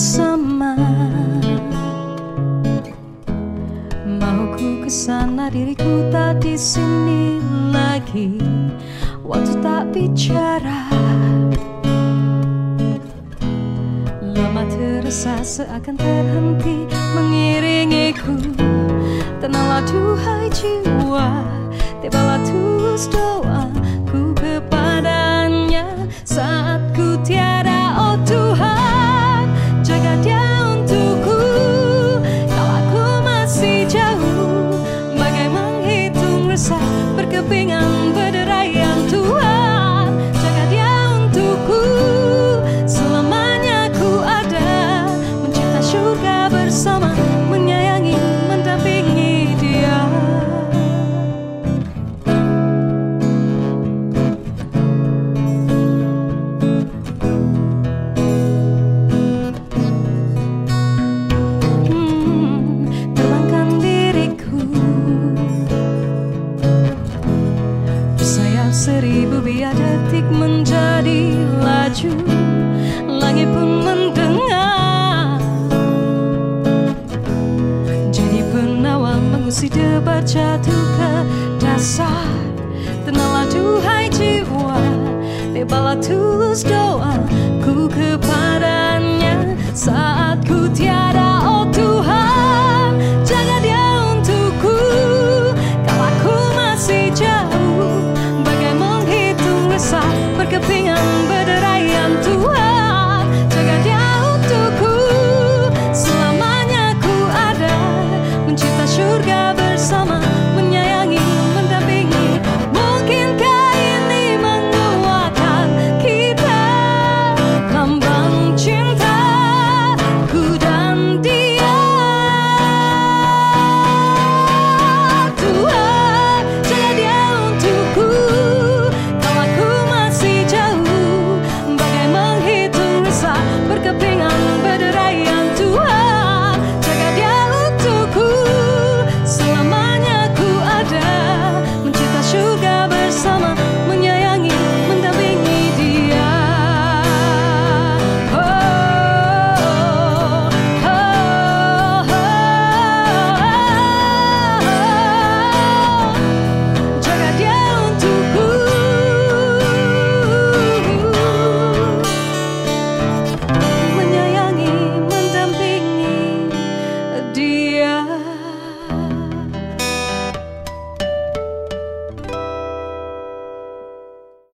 bersama. Mau ku ke sana diriku tak di sini lagi. Waktu tak bicara. Lama terasa seakan terhenti mengiringiku. Tenanglah tuhan jiwa Tibalah terus Berkepingan berderayan Langit pun mendengar. Jadi penawar mengusir debat jatuh ke dasar. Tenanglah duhai jiwa Tebalah tulus doaku kepadanya Saat ku tiada oh Tuhan Jaga dia untukku. Kalau aku masih jauh Bagai menghitung resah berkepingan